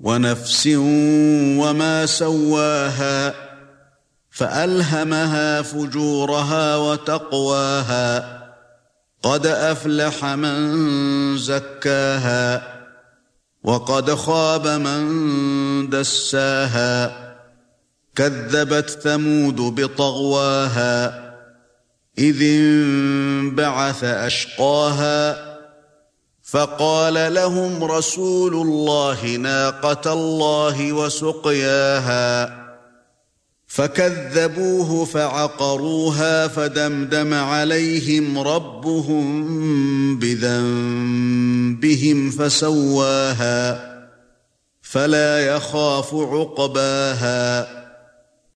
ونفس وما سواها فألهمها فجورها وتقواها قد أفلح من زكاها وقد خاب من دساها كذبت ثمود بطغواها إذ انبعث أشقاها فقال لهم رسول الله ناقة الله وسقياها فكذبوه فعقروها فدمدم عليهم ربهم بذنبهم فسواها فلا يخاف عقباها.